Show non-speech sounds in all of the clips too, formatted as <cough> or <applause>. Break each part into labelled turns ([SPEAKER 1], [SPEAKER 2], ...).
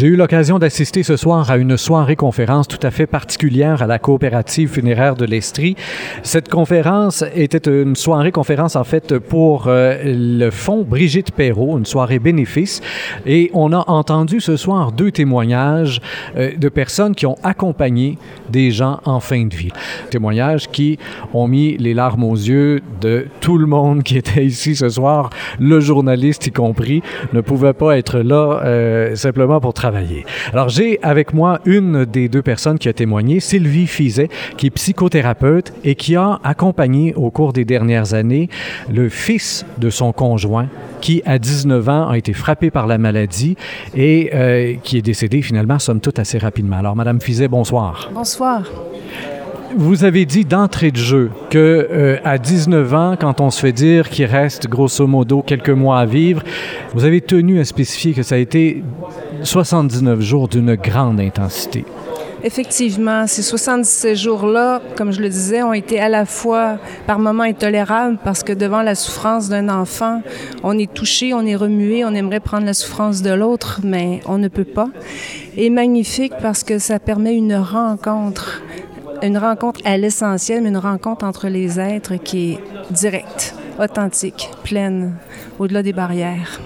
[SPEAKER 1] J'ai eu l'occasion d'assister ce soir à une soirée-conférence tout à fait particulière à la coopérative funéraire de l'Estrie. Cette conférence était une soirée-conférence en fait pour euh, le fonds Brigitte Perrault, une soirée bénéfice. Et on a entendu ce soir deux témoignages euh, de personnes qui ont accompagné des gens en fin de vie. Témoignages qui ont mis les larmes aux yeux de tout le monde qui était ici ce soir, le journaliste y compris, ne pouvait pas être là euh, simplement pour travailler. Alors j'ai avec moi une des deux personnes qui a témoigné, Sylvie Fizet, qui est psychothérapeute et qui a accompagné au cours des dernières années le fils de son conjoint qui, à 19 ans, a été frappé par la maladie et euh, qui est décédé finalement, somme toute, assez rapidement. Alors, Madame Fizet, bonsoir.
[SPEAKER 2] Bonsoir.
[SPEAKER 1] Vous avez dit d'entrée de jeu que euh, à 19 ans, quand on se fait dire qu'il reste grosso modo quelques mois à vivre, vous avez tenu à spécifier que ça a été 79 jours d'une grande intensité.
[SPEAKER 2] Effectivement, ces 77 jours-là, comme je le disais, ont été à la fois par moments intolérables parce que devant la souffrance d'un enfant, on est touché, on est remué, on aimerait prendre la souffrance de l'autre, mais on ne peut pas. Et magnifique parce que ça permet une rencontre, une rencontre à l'essentiel, mais une rencontre entre les êtres qui est directe, authentique, pleine, au-delà des barrières.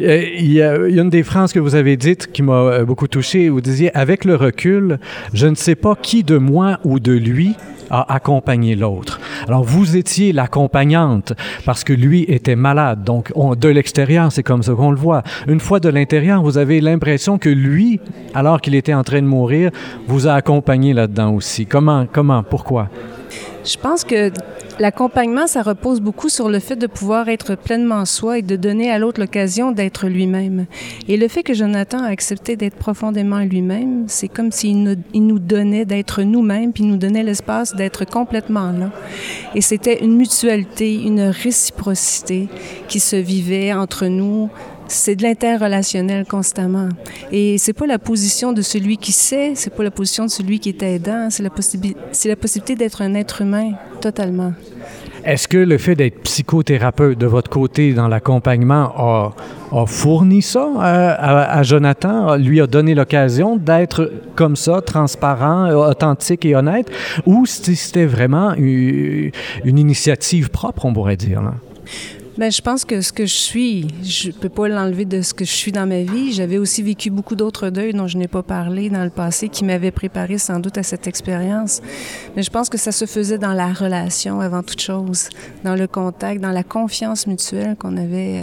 [SPEAKER 1] Euh, il y, a, une des phrases que vous avez dites qui m'a euh, beaucoup touché. Vous disiez, avec le recul, je ne sais pas qui de moi ou de lui a accompagné l'autre. Alors, vous étiez l'accompagnante parce que lui était malade. Donc, de l'extérieur, c'est comme ça qu'on le voit. Une fois de l'intérieur, vous avez l'impression que lui, alors qu'il était en train de mourir, vous a accompagné là-dedans aussi. Comment, comment, pourquoi?
[SPEAKER 2] Je pense que L'accompagnement, ça repose beaucoup sur le fait de pouvoir être pleinement soi et de donner à l'autre l'occasion d'être lui-même. Et le fait que Jonathan a accepté d'être profondément lui-même, c'est comme s'il nous, il nous donnait d'être nous-mêmes, puis il nous donnait l'espace d'être complètement là. Et c'était une mutualité, une réciprocité qui se vivait entre nous c'est de l'interrelationnel constamment. Et c'est pas la position de celui qui sait, c'est pas la position de celui qui est aidant, c'est la, c'est la possibilité d'être un être humain
[SPEAKER 1] Est-ce que le fait d'être psychothérapeute de votre côté dans l'accompagnement a, fourni ça euh, à, Jonathan, lui a donné l'occasion d'être comme ça, transparent, authentique et honnête, ou c'était vraiment une, une initiative propre, on pourrait dire? Là?
[SPEAKER 2] Bien, je pense que ce que je suis, je peux pas l'enlever de ce que je suis dans ma vie. J'avais aussi vécu beaucoup d'autres deuils dont je n'ai pas parlé dans le passé qui m'avaient préparé sans doute à cette expérience. Mais je pense que ça se faisait dans la relation avant toute chose, dans le contact, dans la confiance mutuelle qu'on avait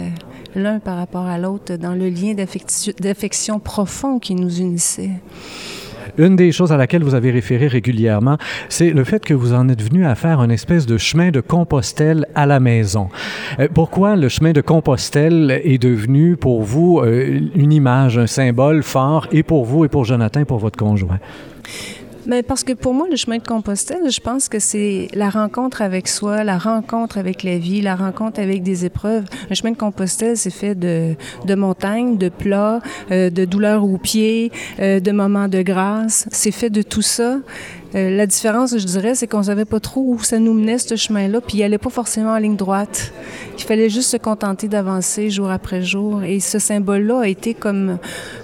[SPEAKER 2] euh, l'un par rapport à l'autre, dans le lien d'affection profond qui nous unissait.
[SPEAKER 1] Une des choses à laquelle vous avez référé régulièrement, c'est le fait que vous en êtes venu à faire une espèce de chemin de Compostelle à la maison. Euh, pourquoi le chemin de Compostelle est devenu pour vous euh, une image, un symbole fort, et pour vous et pour Jonathan et pour votre conjoint?
[SPEAKER 2] Mais parce que pour moi, le chemin de Compostelle, je pense que c'est la rencontre avec soi, la rencontre avec la vie, la rencontre avec des épreuves. Un chemin de Compostelle, c'est fait de, de montagnes, de plats, euh, de douleurs aux pieds, euh, de moments de grâce. C'est fait de tout ça. Euh, la différence, je dirais, c'est qu'on savait pas trop où ça nous menait, ce chemin-là, puis il allait pas forcément en ligne droite. Il fallait juste se contenter d'avancer jour après jour. Et ce symbole-là a été comme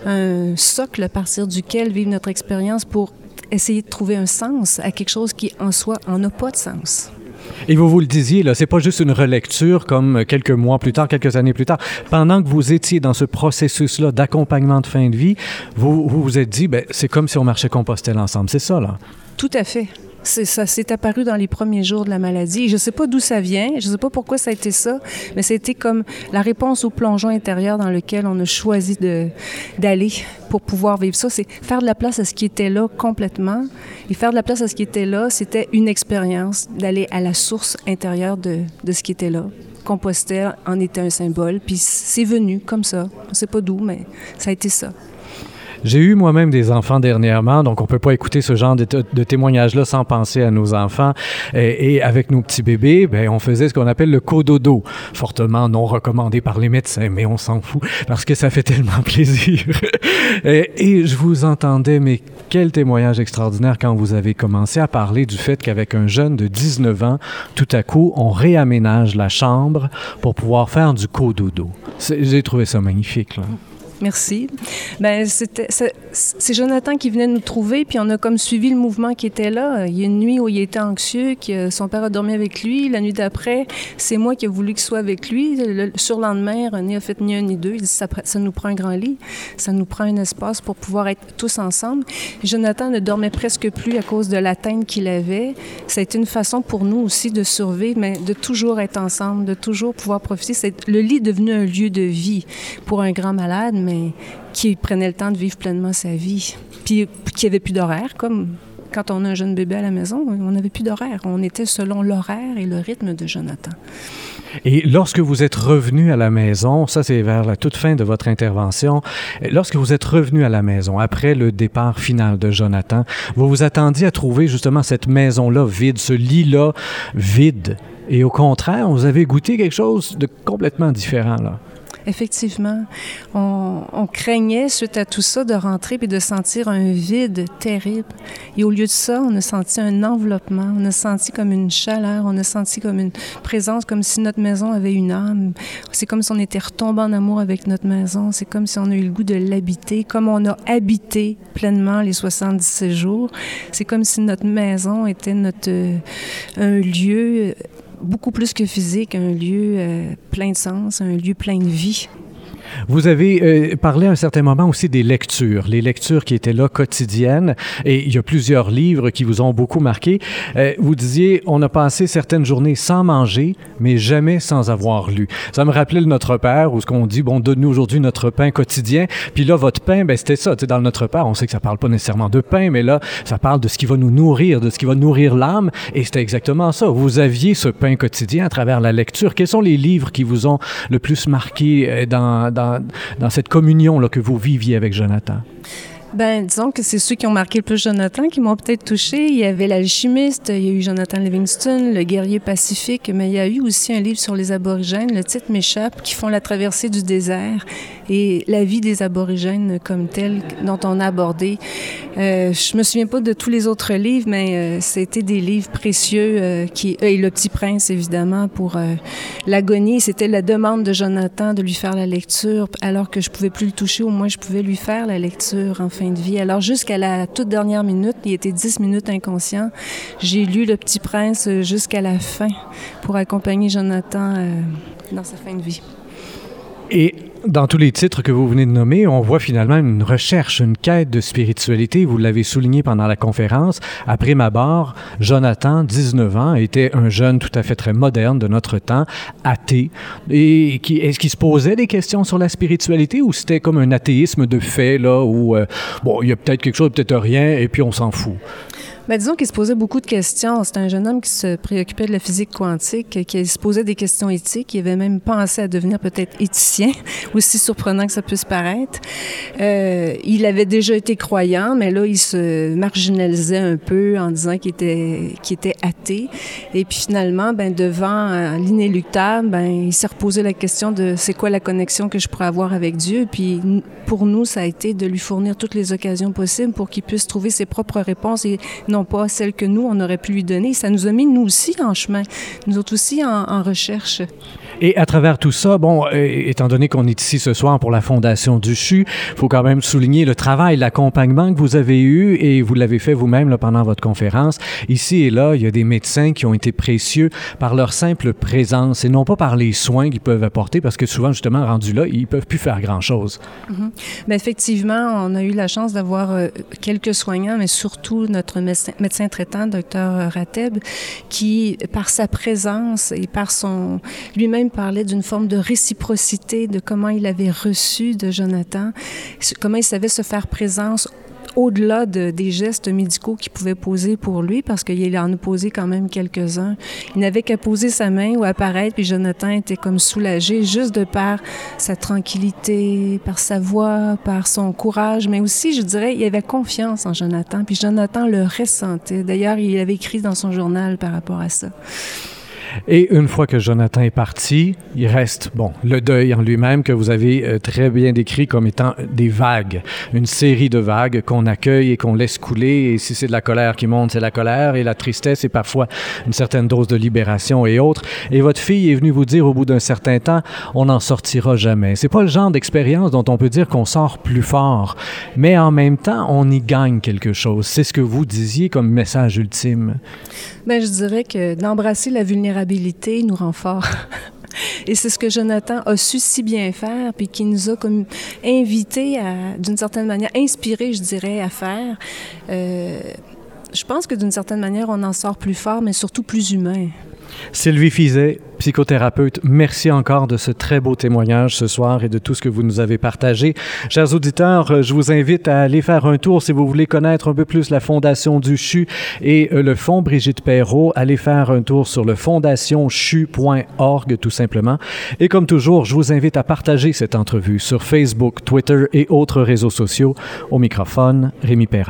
[SPEAKER 2] un socle à partir duquel vivre notre expérience pour essayer de trouver un sens à quelque chose qui, en soi, en a pas de sens.
[SPEAKER 1] Et vous vous le disiez, là, c'est pas juste une relecture comme quelques mois plus tard, quelques années plus tard. Pendant que vous étiez dans ce processus-là d'accompagnement de fin de vie, vous vous, vous êtes dit, ben, c'est comme si on marchait Compostelle ensemble. C'est ça, là?
[SPEAKER 2] Tout à fait. Ça s'est apparu dans les premiers jours de la maladie. Je ne sais pas d'où ça vient, je ne sais pas pourquoi ça a été ça, mais c'était comme la réponse au plongeon intérieur dans lequel on a choisi d'aller pour pouvoir vivre ça. C'est faire de la place à ce qui était là complètement. Et faire de la place à ce qui était là, c'était une expérience d'aller à la source intérieure de, ce qui était là. Compostelle en était un symbole, puis c'est venu comme ça. On ne sait pas d'où, mais ça a été ça.
[SPEAKER 1] J'ai eu moi-même des enfants dernièrement, donc on peut pas écouter ce genre de, de témoignages-là sans penser à nos enfants. Et, avec nos petits bébés, ben, on faisait ce qu'on appelle le cododo, fortement non recommandé par les médecins, mais on s'en fout parce que ça fait tellement <laughs> plaisir. et, je vous entendais, mais quel témoignage extraordinaire quand vous avez commencé à parler du fait qu'avec un jeune de 19 ans, tout à coup, on réaménage la chambre pour pouvoir faire du cododo. J'ai trouvé ça magnifique.
[SPEAKER 2] Merci. Ben, c'était, c'est Jonathan qui venait nous trouver, puis on a comme suivi le mouvement qui était là. Il y a une nuit où il était anxieux, que son père a dormi avec lui. La nuit d'après, c'est moi qui ai voulu qu'il soit avec lui. Le surlendemain, René a fait ni un ni deux. Il dit ça, ça nous prend un grand lit, ça nous prend un espace pour pouvoir être tous ensemble. Jonathan ne dormait presque plus à cause de l'atteinte qu'il avait. Ça a été une façon pour nous aussi de survivre, mais de toujours être ensemble, de toujours pouvoir profiter. Le lit est devenu un lieu de vie pour un grand malade, mais qui prenait le temps de vivre pleinement sa vie. Puis qui avait plus d'horaire, comme quand on a un jeune bébé à la maison, on n'avait plus d'horaire. On était selon l'horaire et le rythme de Jonathan.
[SPEAKER 1] Et lorsque vous êtes revenu à la maison, ça c'est vers la toute fin de votre intervention, lorsque vous êtes revenu à la maison après le départ final de Jonathan, vous vous attendiez à trouver justement cette maison-là vide, ce lit-là vide. Et au contraire, vous avez goûté quelque chose de complètement différent là.
[SPEAKER 2] Effectivement, on, craignait, suite à tout ça, de rentrer et de sentir un vide terrible. Et au lieu de ça, on a senti un enveloppement, on a senti comme une chaleur, on a senti comme une présence, comme si notre maison avait une âme. C'est comme si on était retombé en amour avec notre maison. C'est comme si on a eu le goût de l'habiter, comme on a habité pleinement les 77 jours. C'est comme si notre maison était notre euh, un lieu beaucoup plus que physique, un lieu euh, plein de sens, un lieu plein de vie.
[SPEAKER 1] Vous avez euh, parlé à un certain moment aussi des lectures, les lectures qui étaient là quotidiennes, et il y a plusieurs livres qui vous ont beaucoup marqué. Euh, vous disiez, on a passé certaines journées sans manger, mais jamais sans avoir lu. Ça me rappelait le Notre Père, où ce qu'on dit, bon, donne-nous aujourd'hui notre pain quotidien. Puis là, votre pain, ben, c'était ça. Dans le Notre Père, on sait que ça parle pas nécessairement de pain, mais là, ça parle de ce qui va nous nourrir, de ce qui va nourrir l'âme, et c'était exactement ça. Vous aviez ce pain quotidien à travers la lecture. Quels sont les livres qui vous ont le plus marqué euh, dans, dans cette communion là, que vous viviez avec Jonathan?
[SPEAKER 2] Ben, disons que c'est ceux qui ont marqué le plus Jonathan qui m'ont peut-être touché. Il y avait l'alchimiste, il y a eu Jonathan Livingston, le guerrier pacifique, mais il y a eu aussi un livre sur les aborigènes, le titre m'échappe, qui font la traversée du désert et la vie des aborigènes comme telle dont on a abordé. Euh, je me souviens pas de tous les autres livres, mais euh, c'était des livres précieux euh, et le Petit Prince évidemment pour euh, l'agonie. C'était la demande de Jonathan de lui faire la lecture, alors que je pouvais plus le toucher, au moins je pouvais lui faire la lecture. Enfin, fin de vie. Alors, jusqu'à la toute dernière minute, il était 10 minutes inconscient, j'ai lu Le Petit Prince jusqu'à la fin pour accompagner Jonathan euh, dans sa fin de vie.
[SPEAKER 1] Et dans tous les titres que vous venez de nommer, on voit finalement une recherche, une quête de spiritualité. Vous l'avez souligné pendant la conférence. Après ma barre, Jonathan, 19 ans, était un jeune tout à fait très moderne de notre temps, athée. Et qui, est-ce qu'il se posait des questions sur la spiritualité ou c'était comme un athéisme de fait, là, où, euh, bon, il y a peut-être quelque chose, peut-être rien, et puis on s'en fout?
[SPEAKER 2] Bien, disons qu'il se posait beaucoup de questions. C'était un jeune homme qui se préoccupait de la physique quantique, qui se posait des questions éthiques. Il avait même pensé à devenir peut-être éthicien, <laughs> aussi surprenant que ça puisse paraître. Euh, il avait déjà été croyant, mais là, il se marginalisait un peu en disant qu'il était, qu'il était athée. Et puis finalement, ben, devant euh, l'inéluctable, ben, il s'est reposé la question de c'est quoi la connexion que je pourrais avoir avec Dieu. Puis pour nous, ça a été de lui fournir toutes les occasions possibles pour qu'il puisse trouver ses propres réponses pas celle que nous, on aurait pu lui donner. Ça nous a mis, nous aussi, en chemin, nous autres aussi en, recherche.
[SPEAKER 1] Et à travers tout ça, bon, euh, étant donné qu'on est ici ce soir pour la Fondation du CHU, il faut quand même souligner le travail, l'accompagnement que vous avez eu et vous l'avez fait vous-même pendant votre conférence. Ici et là, il y a des médecins qui ont été précieux par leur simple présence et non pas par les soins qu'ils peuvent apporter parce que souvent, justement, rendus là, ils peuvent plus faire grand-chose.
[SPEAKER 2] Mm effectivement, on a eu la chance d'avoir euh, quelques soignants, mais surtout notre médecin médecin, traitant, docteur Rateb, qui, par sa présence et par son... Lui-même parlait d'une forme de réciprocité, de comment il avait reçu de Jonathan, comment il savait se faire présence au-delà de, des gestes médicaux qu'il pouvait poser pour lui, parce qu'il en a posé quand même quelques-uns. Il n'avait qu'à poser sa main ou apparaître, puis Jonathan était comme soulagé juste de par sa tranquillité, par sa voix, par son courage, mais aussi, je dirais, il avait confiance en Jonathan, puis Jonathan le ressentait. D'ailleurs, il avait écrit dans son journal par rapport à ça.
[SPEAKER 1] Et une fois que Jonathan est parti, il reste, bon, le deuil en lui-même que vous avez euh, très bien décrit comme étant des vagues, une série de vagues qu'on accueille et qu'on laisse couler. Et si c'est de la colère qui monte, c'est la colère et la tristesse et parfois une certaine dose de libération et autres. Et votre fille est venue vous dire au bout d'un certain temps, on n'en sortira jamais. C'est pas le genre d'expérience dont on peut dire qu'on sort plus fort, mais en même temps, on y gagne quelque chose. C'est ce que vous disiez comme message ultime.
[SPEAKER 2] Bien, je dirais que d'embrasser la vulnérabilité nous rend fort. <laughs> Et c'est ce que Jonathan a su si bien faire, puis qui nous a comme invités à, d'une certaine manière, inspirés, je dirais, à faire. Euh, je pense que d'une certaine manière, on en sort plus fort, mais surtout plus humain.
[SPEAKER 1] Sylvie Fizet, psychothérapeute, merci encore de ce très beau témoignage ce soir et de tout ce que vous nous avez partagé. Chers auditeurs, je vous invite à aller faire un tour si vous voulez connaître un peu plus la Fondation du CHU et euh, le Fonds Brigitte Perrault. Allez faire un tour sur le fondationchu.org tout simplement. Et comme toujours, je vous invite à partager cette entrevue sur Facebook, Twitter et autres réseaux sociaux. Au microphone, Rémi Perra.